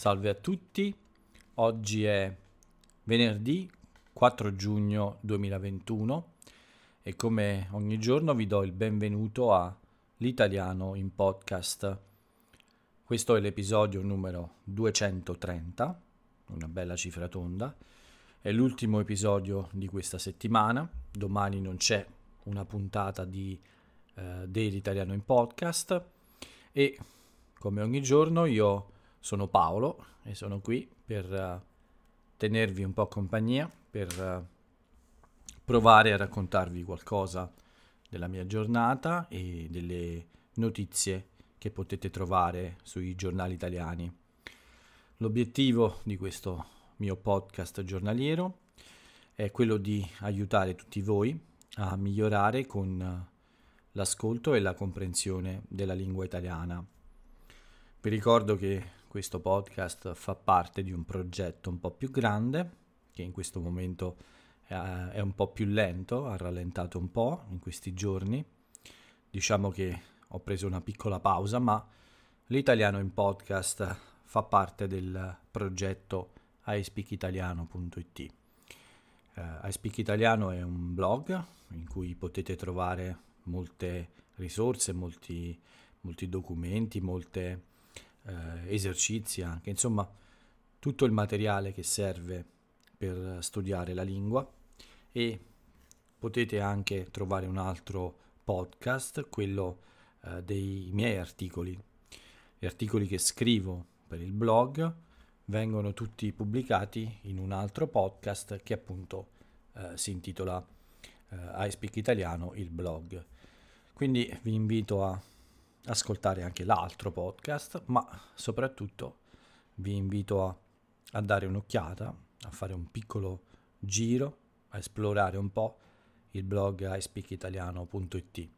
Salve a tutti, oggi è venerdì 4 giugno 2021 e come ogni giorno vi do il benvenuto a L'italiano in podcast. Questo è l'episodio numero 230, una bella cifra tonda, è l'ultimo episodio di questa settimana, domani non c'è una puntata di eh, Daily Italiano in podcast. E come ogni giorno io sono Paolo e sono qui per uh, tenervi un po' compagnia, per uh, provare a raccontarvi qualcosa della mia giornata e delle notizie che potete trovare sui giornali italiani. L'obiettivo di questo mio podcast giornaliero è quello di aiutare tutti voi a migliorare con uh, l'ascolto e la comprensione della lingua italiana. Vi ricordo che questo podcast fa parte di un progetto un po' più grande, che in questo momento eh, è un po' più lento, ha rallentato un po' in questi giorni. Diciamo che ho preso una piccola pausa, ma l'italiano in podcast fa parte del progetto iSpeakitaliano.it. Uh, iSpeak è un blog in cui potete trovare molte risorse, molti, molti documenti, molte eh, esercizi anche, insomma tutto il materiale che serve per studiare la lingua e potete anche trovare un altro podcast, quello eh, dei miei articoli. Gli articoli che scrivo per il blog vengono tutti pubblicati in un altro podcast che appunto eh, si intitola eh, I Speak Italiano, il blog. Quindi vi invito a ascoltare anche l'altro podcast, ma soprattutto vi invito a, a dare un'occhiata, a fare un piccolo giro, a esplorare un po' il blog ispeakitaliano.it.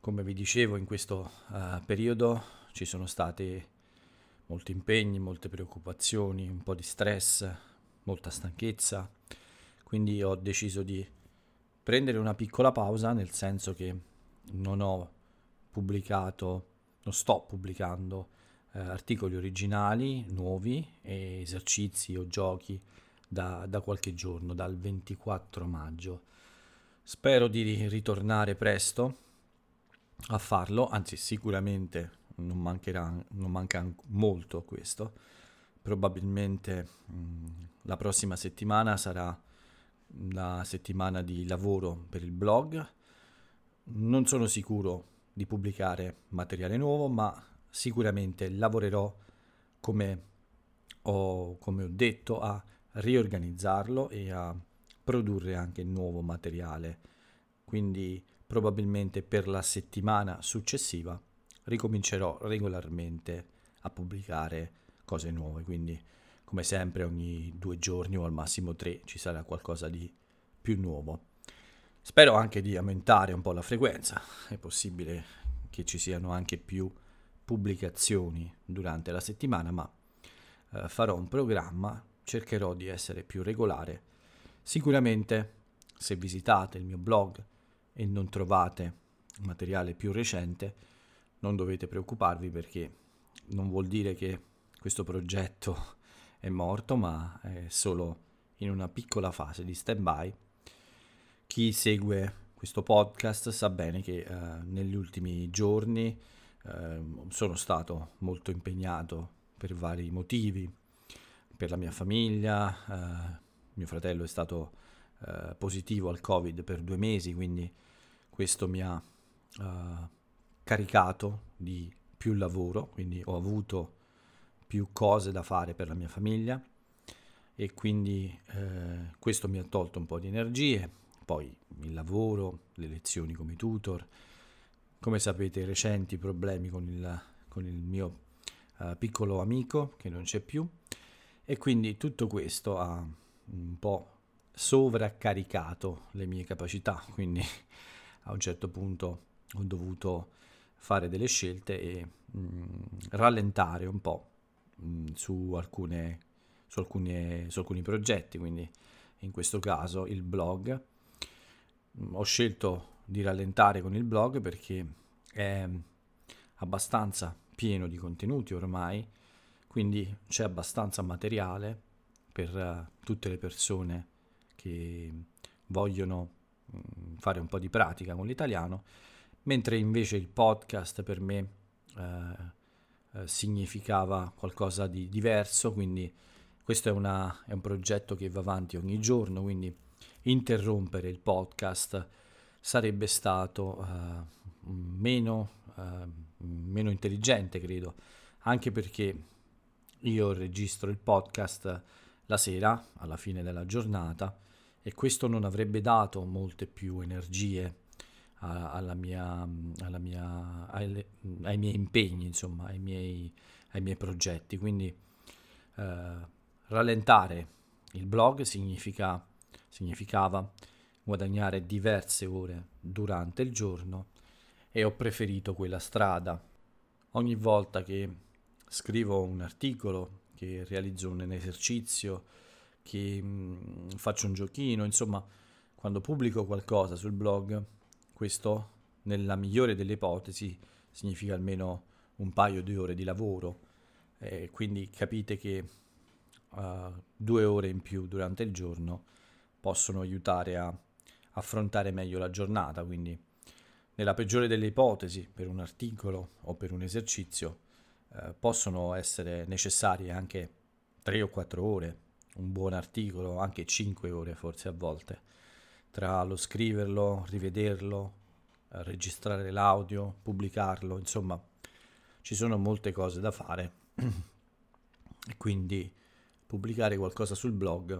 Come vi dicevo, in questo uh, periodo ci sono stati molti impegni, molte preoccupazioni, un po' di stress, molta stanchezza, quindi ho deciso di prendere una piccola pausa, nel senso che non ho pubblicato, non sto pubblicando eh, articoli originali, nuovi e esercizi o giochi da, da qualche giorno, dal 24 maggio. Spero di ritornare presto a farlo, anzi sicuramente non, mancherà, non manca molto questo. Probabilmente mh, mm, la prossima settimana sarà la settimana di lavoro per il blog. Non sono sicuro di pubblicare materiale nuovo, ma sicuramente lavorerò come ho, come ho detto a riorganizzarlo e a produrre anche nuovo materiale. Quindi probabilmente per la settimana successiva ricomincerò regolarmente a pubblicare cose nuove. Quindi come sempre ogni due giorni o al massimo tre ci sarà qualcosa di più nuovo. Spero anche di aumentare un po' la frequenza, è possibile che ci siano anche più pubblicazioni durante la settimana, ma eh, farò un programma, cercherò di essere più regolare. Sicuramente se visitate il mio blog e non trovate materiale più recente, non dovete preoccuparvi perché non vuol dire che questo progetto è morto, ma è solo in una piccola fase di stand-by chi segue questo podcast sa bene che uh, negli ultimi giorni uh, sono stato molto impegnato per vari motivi, per la mia famiglia, uh, mio fratello è stato positivo al Covid per due mesi, quindi questo mi ha caricato di più lavoro, quindi ho avuto più cose da fare per la mia famiglia e quindi questo mi ha tolto un po' di energie poi il lavoro, le lezioni come tutor, come sapete i recenti problemi con il, con il mio uh, piccolo amico che non c'è più. E quindi tutto questo ha un po' sovraccaricato le mie capacità, quindi a un certo punto ho dovuto fare delle scelte e mh, mm, rallentare un po' mh, mm, su, alcune, su, alcune, su alcuni progetti, quindi in questo caso il blog ho scelto di rallentare con il blog perché è abbastanza pieno di contenuti ormai, quindi c'è abbastanza materiale per uh, tutte le persone che vogliono um, fare un po' di pratica con l'italiano, mentre invece il podcast per me uh, uh, significava qualcosa di diverso, quindi questo è, una, è, un progetto che va avanti ogni giorno, quindi interrompere il podcast sarebbe stato meno, meno intelligente, credo, anche perché io registro il podcast la sera, alla fine della giornata, e questo non avrebbe dato molte più energie alla mia, alla mia, ai, ai, miei impegni, insomma, ai miei, ai miei progetti. Quindi eh, rallentare il blog significa, significava guadagnare diverse ore durante il giorno e ho preferito quella strada. Ogni volta che scrivo un articolo, che realizzo un esercizio, che mm, faccio un giochino, insomma, quando pubblico qualcosa sul blog, questo nella migliore delle ipotesi significa almeno un paio di ore di lavoro, eh, quindi capite che uh, due ore in più durante il giorno possono aiutare a affrontare meglio la giornata, quindi nella peggiore delle ipotesi per un articolo o per un esercizio eh, possono essere necessarie anche 3 o 4 ore, un buon articolo, anche 5 ore forse a volte, tra lo scriverlo, rivederlo, eh, registrare l'audio, pubblicarlo, insomma ci sono molte cose da fare. E quindi pubblicare qualcosa sul blog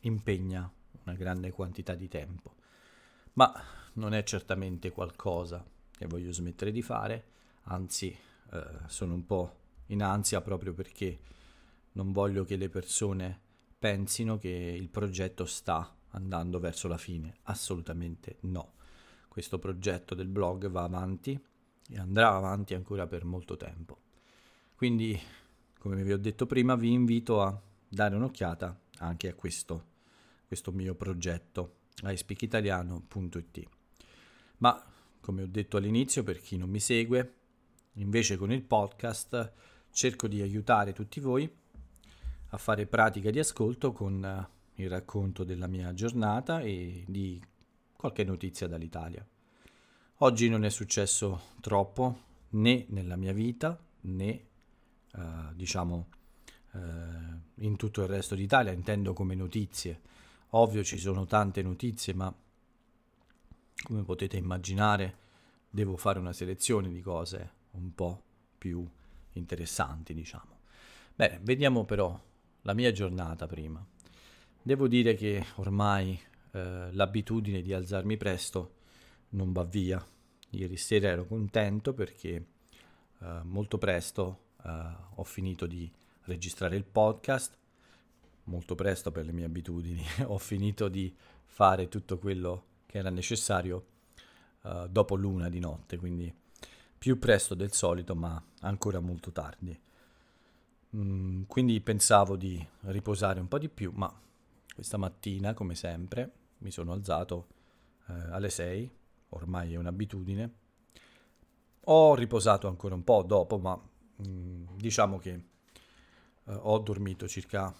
impegna una grande quantità di tempo, ma non è certamente qualcosa che voglio smettere di fare, anzi eh, sono un po' in ansia proprio perché non voglio che le persone pensino che il progetto sta andando verso la fine. Assolutamente no. Questo progetto del blog va avanti e andrà avanti ancora per molto tempo. Quindi, come vi ho detto prima, vi invito a dare un'occhiata anche a questo, questo mio progetto, iSpeakitaliano.it. Ma, come ho detto all'inizio, per chi non mi segue, Invece con il podcast cerco di aiutare tutti voi a fare pratica di ascolto con eh, il racconto della mia giornata e di qualche notizia dall'Italia. Oggi non è successo troppo né nella mia vita né eh, diciamo eh, in tutto il resto d'Italia, intendo come notizie. Ovvio ci sono tante notizie, ma come potete immaginare devo fare una selezione di cose un po' più interessanti, diciamo. Bene, vediamo però la mia giornata prima. Devo dire che ormai eh, l'abitudine di alzarmi presto non va via. Ieri sera ero contento perché eh, molto presto eh, ho finito di registrare il podcast, molto presto per le mie abitudini, ho finito di fare tutto quello che era necessario eh, dopo l'una di notte, quindi più presto del solito, ma ancora molto tardi. Mm, quindi pensavo di riposare un po' di più, ma questa mattina, come sempre, mi sono alzato eh, alle 6, ormai è un'abitudine. Ho riposato ancora un po' dopo, ma mm, diciamo che eh, ho dormito circa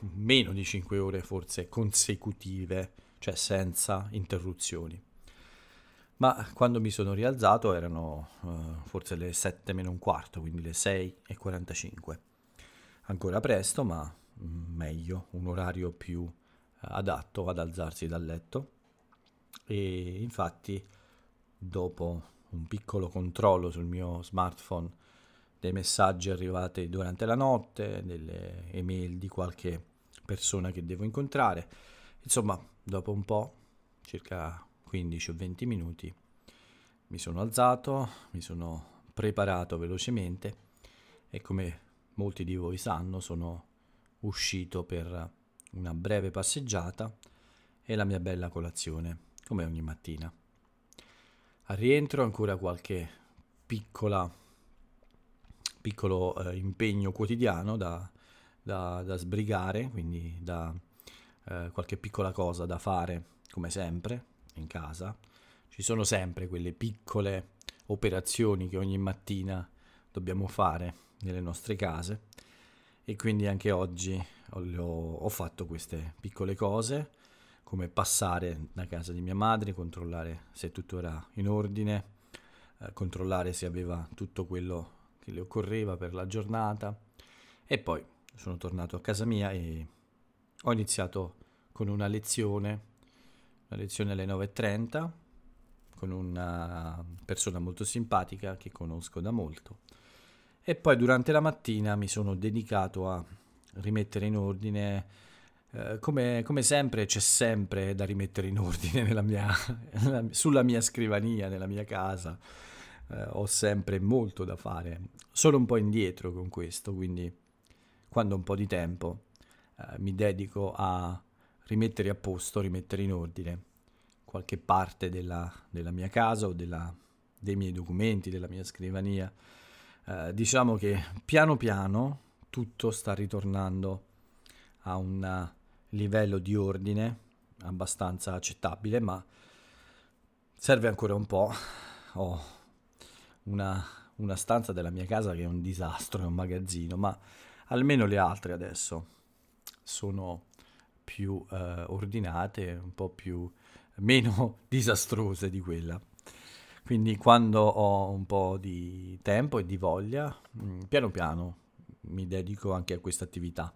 meno di 5 ore forse consecutive, cioè senza interruzioni. Ma quando mi sono rialzato erano uh, forse le 7 meno un quarto, quindi le 6 e 45. Ancora presto, ma mm, meglio, un orario più uh, adatto ad alzarsi dal letto. E infatti, dopo un piccolo controllo sul mio smartphone dei messaggi arrivati durante la notte, delle email di qualche persona che devo incontrare, insomma, dopo un po', circa 15 o 20 minuti mi sono alzato, mi sono preparato velocemente e come molti di voi sanno sono uscito per una breve passeggiata e la mia bella colazione, come ogni mattina. Al rientro ancora qualche piccola, piccolo eh, impegno quotidiano da, da, da, sbrigare, quindi da eh, qualche piccola cosa da fare, come sempre, in casa, ci sono sempre quelle piccole operazioni che ogni mattina dobbiamo fare nelle nostre case. E quindi anche oggi ho, ho fatto queste piccole cose come passare da casa di mia madre, controllare se tutto era in ordine, eh, controllare se aveva tutto quello che le occorreva per la giornata. E poi sono tornato a casa mia e ho iniziato con una lezione, una lezione alle 9.30 con una persona molto simpatica che conosco da molto. E poi durante la mattina mi sono dedicato a rimettere in ordine eh, come, come, sempre c'è sempre da rimettere in ordine mia, sulla mia scrivania, nella mia casa, eh, ho sempre molto da fare. Sono un po' indietro con questo, quindi quando ho un po' di tempo eh, mi dedico a rimettere a posto, rimettere in ordine qualche parte della, della mia casa o della, dei miei documenti, della mia scrivania. Eh, diciamo che piano piano tutto sta ritornando a un livello di ordine abbastanza accettabile, ma serve ancora un po'. Ho una, una stanza della mia casa che è un disastro, è un magazzino, ma almeno le altre adesso sono più eh, ordinate, un po' più meno disastrose di quella. Quindi quando ho un po' di tempo e di voglia, mm, piano piano mi dedico anche a questa attività.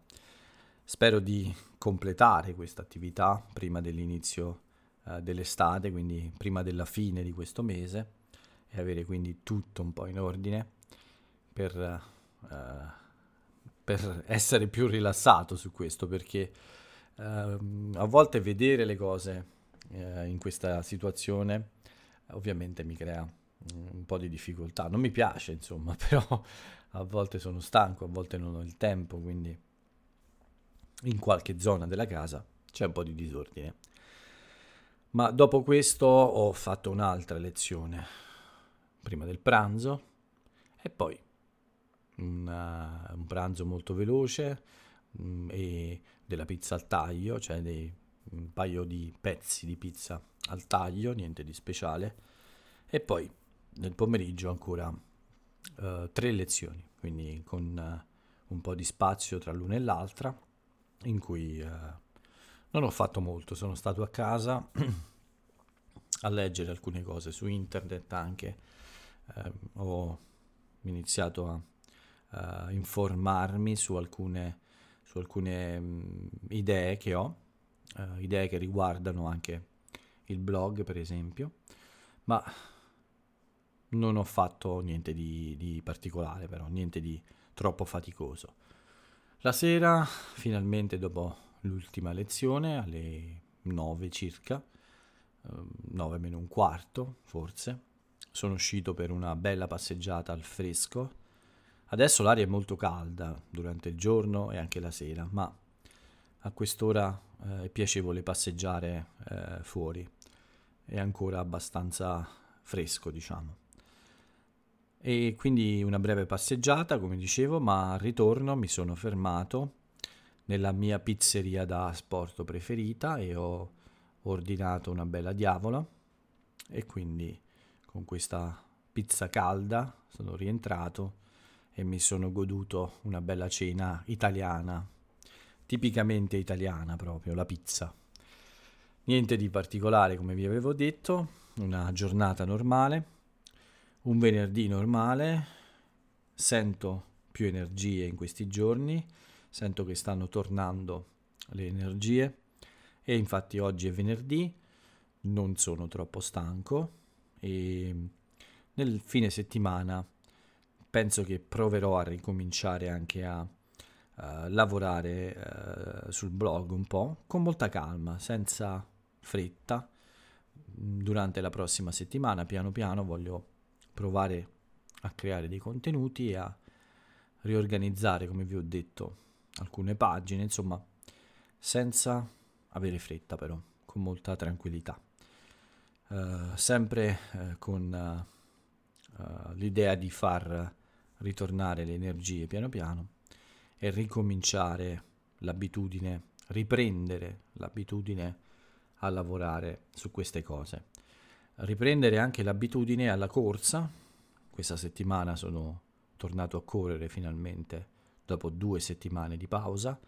Spero di completare questa attività prima dell'inizio eh, dell'estate, quindi prima della fine di questo mese e avere quindi tutto un po' in ordine per, eh, per essere più rilassato su questo perché eh, a volte vedere le cose eh, in questa situazione ovviamente mi crea un po' di difficoltà. Non mi piace, insomma, però a volte sono stanco, a volte non ho il tempo, quindi in qualche zona della casa c'è un po' di disordine. Ma dopo questo ho fatto un'altra lezione, prima del pranzo, e poi una, un pranzo molto veloce mh, mm, e della pizza al taglio, cioè dei un paio di pezzi di pizza al taglio, niente di speciale, e poi nel pomeriggio ancora uh, tre lezioni, quindi con uh, un po' di spazio tra l'una e l'altra, in cui uh, non ho fatto molto, sono stato a casa a leggere alcune cose su internet anche, ehm, ho iniziato a, a informarmi su alcune, su alcune mh, idee che ho uh, idee che riguardano anche il blog, per esempio, ma non ho fatto niente di, di particolare, però, niente di troppo faticoso. La sera, finalmente dopo l'ultima lezione, alle 9 circa, 9 ehm, meno un quarto forse, sono uscito per una bella passeggiata al fresco. Adesso l'aria è molto calda durante il giorno e anche la sera, ma a quest'ora eh, è piacevole passeggiare eh, fuori, è ancora abbastanza fresco diciamo. E quindi una breve passeggiata, come dicevo, ma al ritorno mi sono fermato nella mia pizzeria da sport preferita e ho ordinato una bella diavola e quindi con questa pizza calda sono rientrato e mi sono goduto una bella cena italiana tipicamente italiana proprio, la pizza. Niente di particolare come vi avevo detto, una giornata normale, un venerdì normale, sento più energie in questi giorni, sento che stanno tornando le energie e infatti oggi è venerdì, non sono troppo stanco e nel fine settimana penso che proverò a ricominciare anche a uh, lavorare uh, sul blog un po' con molta calma, senza fretta. Durante la prossima settimana, piano piano, voglio provare a creare dei contenuti e a riorganizzare, come vi ho detto, alcune pagine, insomma, senza avere fretta però, con molta tranquillità. Uh, sempre uh, con uh, l'idea di far ritornare le energie piano piano e ricominciare l'abitudine, riprendere l'abitudine a lavorare su queste cose. Riprendere anche l'abitudine alla corsa. Questa settimana sono tornato a correre finalmente dopo due settimane di pausa.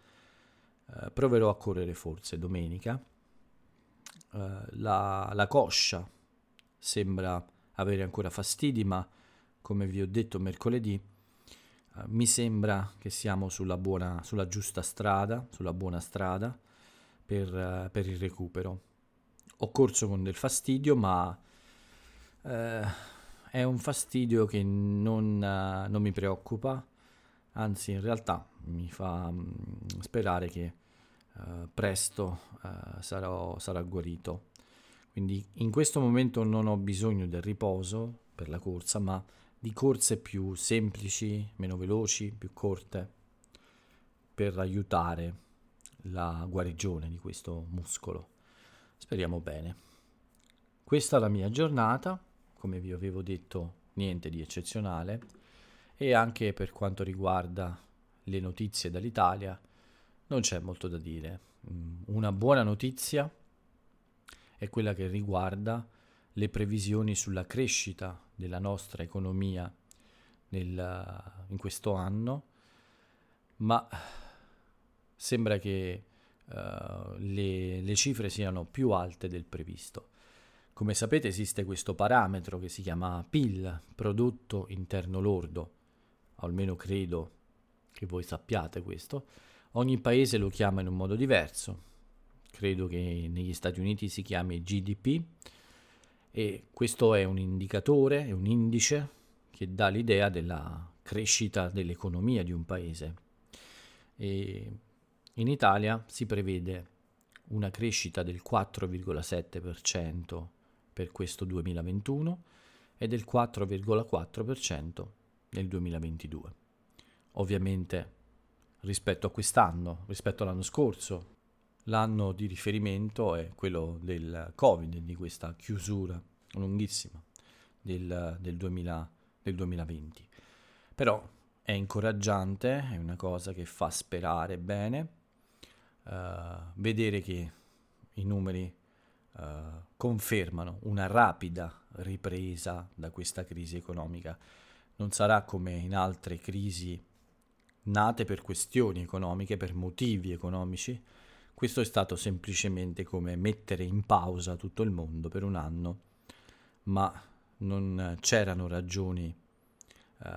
Eh, proverò a correre forse domenica. Eh, la, la coscia sembra avere ancora fastidi, ma come vi ho detto mercoledì, eh, mi sembra che siamo sulla, buona, sulla giusta strada, sulla buona strada per, uh, per, il recupero. Ho corso con del fastidio, ma uh, è un fastidio che non, uh, non, mi preoccupa, anzi in realtà mi fa um, sperare che presto sarò, sarà guarito. Quindi in questo momento non ho bisogno del riposo per la corsa, ma di corse più semplici, meno veloci, più corte, per aiutare la guarigione di questo muscolo. Speriamo bene. Questa è la mia giornata, come vi avevo detto, niente di eccezionale, e anche per quanto riguarda le notizie dall'Italia non c'è molto da dire. Mm, una buona notizia è quella che riguarda le previsioni sulla crescita della nostra economia nel, in questo anno, ma sembra che uh, le, le cifre siano più alte del previsto. Come sapete esiste questo parametro che si chiama PIL, prodotto interno lordo, almeno credo che voi sappiate questo. Ogni paese lo chiama in un modo diverso. Credo che negli Stati Uniti si chiami GDP e questo è un indicatore, è un indice che dà l'idea della crescita dell'economia di un paese. E in Italia si prevede una crescita del 4,7% per questo 2021 e del 4,4% nel 2022. Ovviamente rispetto a quest'anno, rispetto all'anno scorso, L'anno di riferimento è quello del Covid, di questa chiusura lunghissima del, del, 2000, del 2020. Però è incoraggiante, è una cosa che fa sperare bene, uh, vedere che i numeri uh, confermano una rapida ripresa da questa crisi economica. Non sarà come in altre crisi nate per questioni economiche, per motivi economici, questo è stato semplicemente come mettere in pausa tutto il mondo per un anno, ma non c'erano ragioni uh,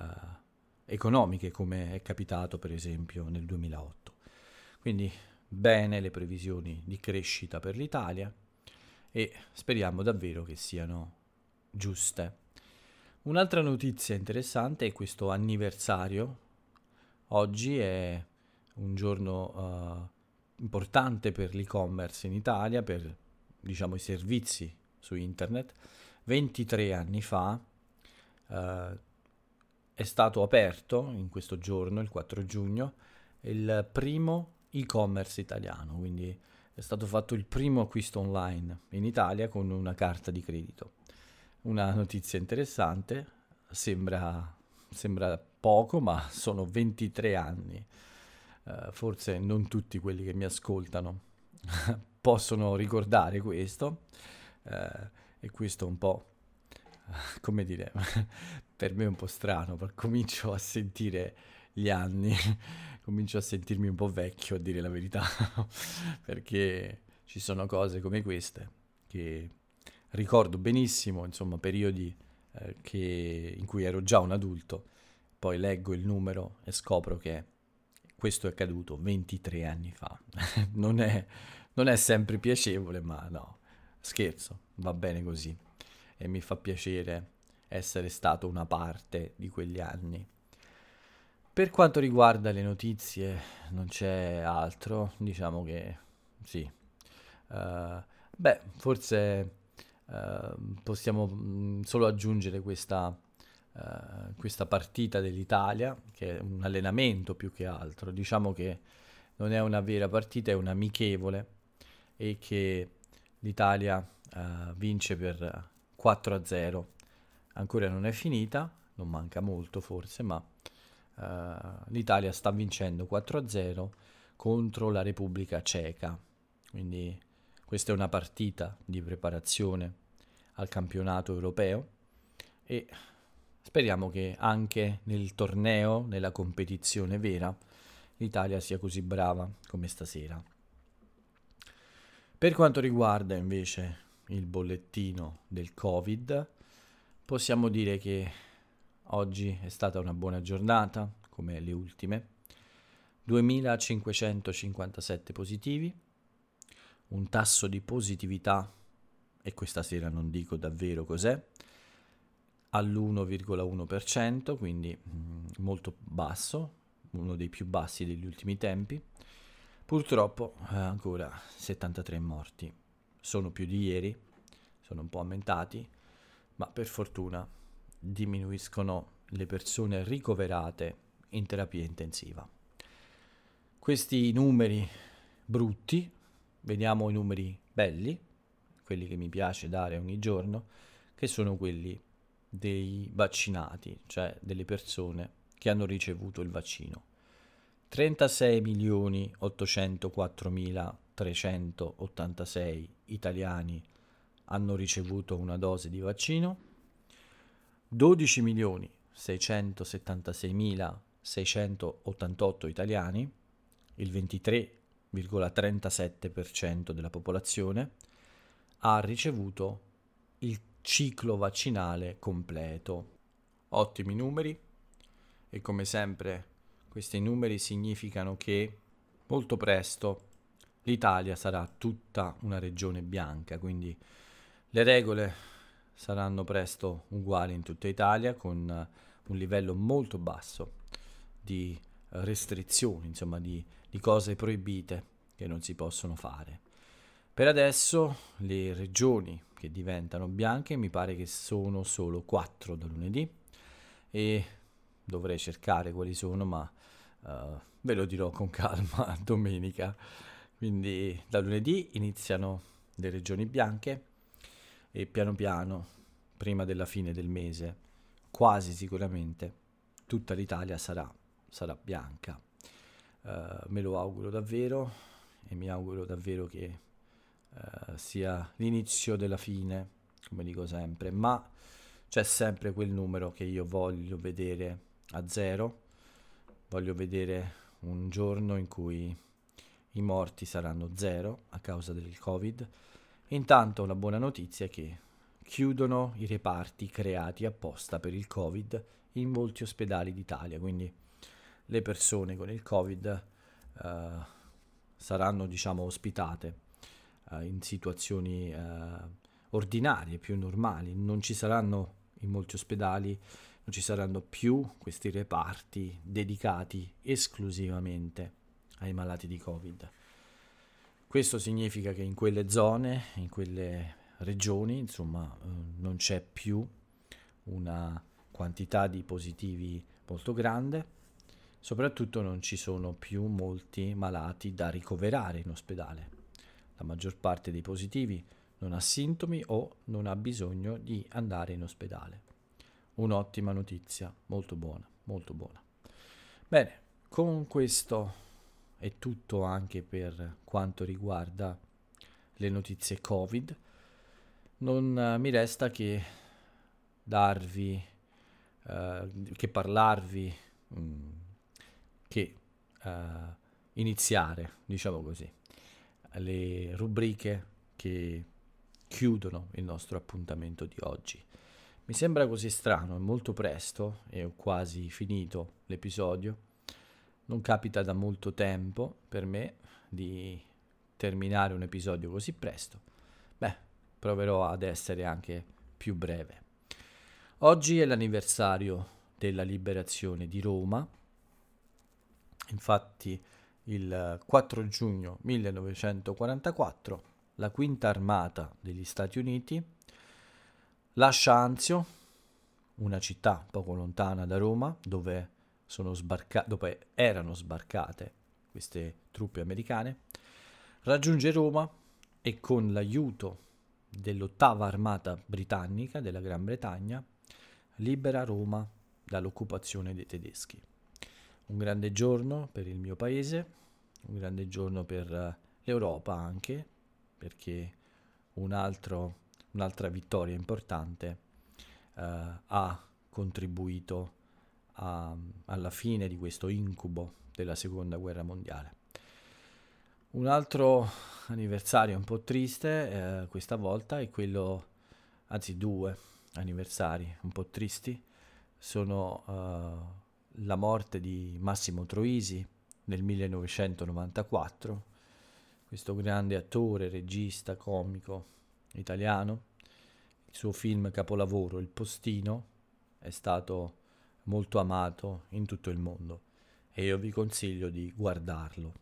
economiche come è capitato per esempio nel 2008. Quindi bene le previsioni di crescita per l'Italia e speriamo davvero che siano giuste. Un'altra notizia interessante è questo anniversario. Oggi è un giorno uh, importante per l'e-commerce in Italia, per diciamo, i servizi su internet. 23 anni fa eh, è stato aperto in questo giorno, il 4 giugno, il primo e-commerce italiano, quindi è stato fatto il primo acquisto online in Italia con una carta di credito. Una notizia interessante, sembra, sembra poco, ma sono 23 anni. Uh, forse non tutti quelli che mi ascoltano possono ricordare questo. Uh, e questo un po' come dire per me è un po' strano comincio a sentire gli anni comincio a sentirmi un po' vecchio a dire la verità perché ci sono cose come queste che ricordo benissimo insomma periodi eh, che, in cui ero già un adulto poi leggo il numero e scopro che questo è accaduto 23 anni fa. non, è, non è sempre piacevole, ma no, scherzo, va bene così. E mi fa piacere essere stato una parte di quegli anni. Per quanto riguarda le notizie, non c'è altro, diciamo che sì. Uh, beh, forse uh, possiamo mm, solo aggiungere questa uh, questa partita dell'Italia, che è un allenamento più che altro. Diciamo che non è una vera partita, è un'amichevole e che l'Italia uh, vince per 4 a 0. Ancora non è finita, non manca molto forse, ma uh, l'Italia sta vincendo 4 a 0 contro la Repubblica Ceca. Quindi questa è una partita di preparazione al campionato europeo e speriamo che anche nel torneo, nella competizione vera, l'Italia sia così brava come stasera. Per quanto riguarda invece il bollettino del Covid, possiamo dire che oggi è stata una buona giornata, come le ultime. 2557 positivi, un tasso di positività, e questa sera non dico davvero cos'è, all'1,1%, quindi mm, molto basso, uno dei più bassi degli ultimi tempi. Purtroppo eh, ancora 73 morti, sono più di ieri, sono un po' aumentati, ma per fortuna diminuiscono le persone ricoverate in terapia intensiva. Questi numeri brutti, vediamo i numeri belli, quelli che mi piace dare ogni giorno, che sono quelli dei vaccinati, cioè delle persone che hanno ricevuto il vaccino. 36.804.386 italiani hanno ricevuto una dose di vaccino, 12.676.688 italiani, il 23,37% della popolazione, ha ricevuto il ciclo vaccinale completo. Ottimi numeri e come sempre questi numeri significano che molto presto l'Italia sarà tutta una regione bianca, quindi le regole saranno presto uguali in tutta Italia con un livello molto basso di restrizioni, insomma di, di cose proibite che non si possono fare. Per adesso le regioni che diventano bianche mi pare che sono solo 4 da lunedì e dovrei cercare quali sono, ma uh, ve lo dirò con calma domenica. Quindi da lunedì iniziano le regioni bianche e piano piano, prima della fine del mese, quasi sicuramente tutta l'Italia sarà, sarà bianca. Uh, me lo auguro davvero e mi auguro davvero che uh, sia l'inizio della fine, come dico sempre, ma c'è sempre quel numero che io voglio vedere a zero, voglio vedere un giorno in cui i morti saranno zero a causa del Covid. Intanto la buona notizia è che chiudono i reparti creati apposta per il Covid in molti ospedali d'Italia, quindi le persone con il Covid uh, saranno diciamo ospitate uh, in situazioni uh, ordinarie, più normali, non ci saranno in molti ospedali, non ci saranno più questi reparti dedicati esclusivamente ai malati di Covid. Questo significa che in quelle zone, in quelle regioni, insomma, eh, non c'è più una quantità di positivi molto grande, soprattutto non ci sono più molti malati da ricoverare in ospedale. La maggior parte dei positivi non ha sintomi o non ha bisogno di andare in ospedale. Un'ottima notizia, molto buona, molto buona. Bene, con questo è tutto anche per quanto riguarda le notizie Covid. Non uh, mi resta che darvi, uh, che parlarvi, um, che uh, iniziare, diciamo così, le rubriche che chiudono il nostro appuntamento di oggi. Mi sembra così strano, è molto presto e ho quasi finito l'episodio non capita da molto tempo per me di terminare un episodio così presto. Beh, proverò ad essere anche più breve. Oggi è l'anniversario della liberazione di Roma. Infatti il 4 giugno 1944 la quinta armata degli Stati Uniti lascia Anzio, una città poco lontana da Roma, dove sbarca- dopo erano sbarcate queste truppe americane, raggiunge Roma e con l'aiuto dell'ottava armata britannica della Gran Bretagna libera Roma dall'occupazione dei tedeschi. Un grande giorno per il mio paese, un grande giorno per l'Europa anche, perché un altro, un'altra vittoria importante uh, ha contribuito a, alla fine di questo incubo della seconda guerra mondiale. Un altro anniversario un po' triste eh, questa volta è quello, anzi due anniversari un po' tristi, sono uh, la morte di Massimo Troisi nel 1994, questo grande attore, regista, comico italiano. Il suo film capolavoro, Il Postino, è stato molto amato in tutto il mondo e io vi consiglio di guardarlo.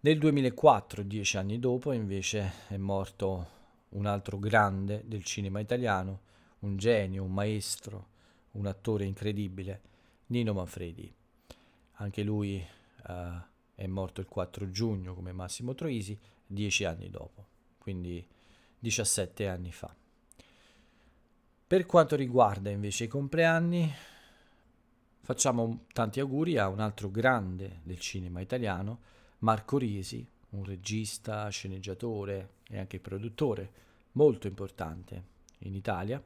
Nel 2004, dieci anni dopo, invece è morto un altro grande del cinema italiano, un genio, un maestro, un attore incredibile, Nino Manfredi. Anche lui uh, è morto il 4 giugno come Massimo Troisi, dieci anni dopo, quindi 17 anni fa. Per quanto riguarda invece i compleanni, facciamo tanti auguri a un altro grande del cinema italiano, Marco Risi, un regista, sceneggiatore e anche produttore molto importante in Italia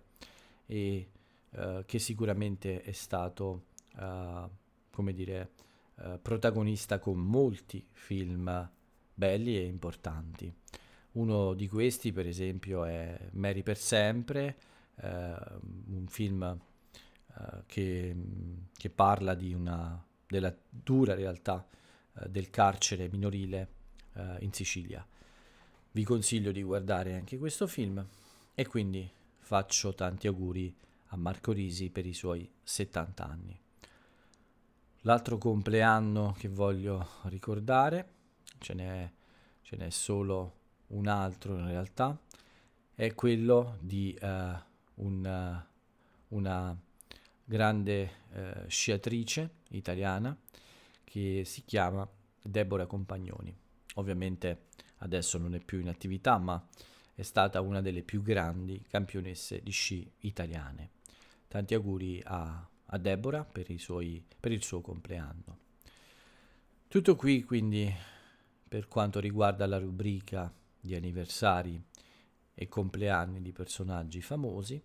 e uh, che sicuramente è stato, uh, come dire, uh, protagonista con molti film belli e importanti. Uno di questi, per esempio, è Mary per sempre, un film che, che, parla una, della dura realtà del carcere minorile in Sicilia. Vi consiglio di guardare anche questo film e quindi faccio tanti auguri a Marco Risi per i suoi 70 anni. L'altro compleanno che voglio ricordare, ce n'è, ce n'è solo un altro in realtà, è quello di uh, un, uh, una grande uh, sciatrice italiana che si chiama Deborah Compagnoni. Ovviamente adesso non è più in attività, ma è stata una delle più grandi campionesse di sci italiane. Tanti auguri a, a Deborah per, suoi, per il suo compleanno. Tutto qui quindi per quanto riguarda la rubrica di anniversari e compleanni di personaggi famosi,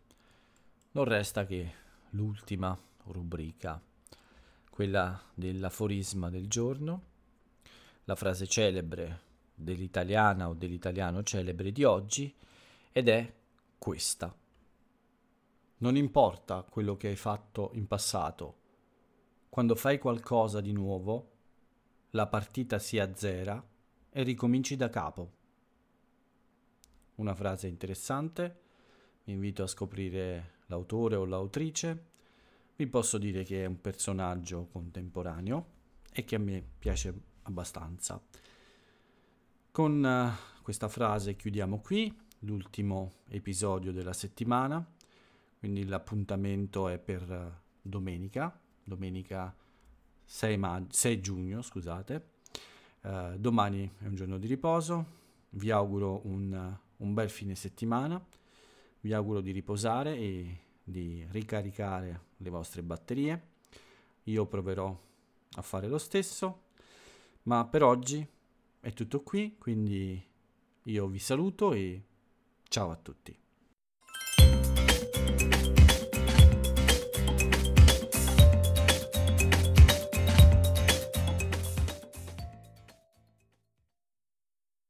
non resta che l'ultima rubrica, quella dell'aforisma del giorno, la frase celebre dell'italiana o dell'italiano celebre di oggi ed è questa. Non importa quello che hai fatto in passato, quando fai qualcosa di nuovo, la partita si azzera e ricominci da capo. Una frase interessante, vi invito a scoprire l'autore o l'autrice, vi posso dire che è un personaggio contemporaneo e che a me piace abbastanza. Con uh, questa frase chiudiamo qui l'ultimo episodio della settimana, quindi l'appuntamento è per uh, domenica, domenica 6, ma- 6 giugno, scusate. Uh, domani è un giorno di riposo, vi auguro un, un bel fine settimana, vi auguro di riposare e di ricaricare le vostre batterie. Io proverò a fare lo stesso, ma per oggi è tutto qui, quindi io vi saluto e ciao a tutti.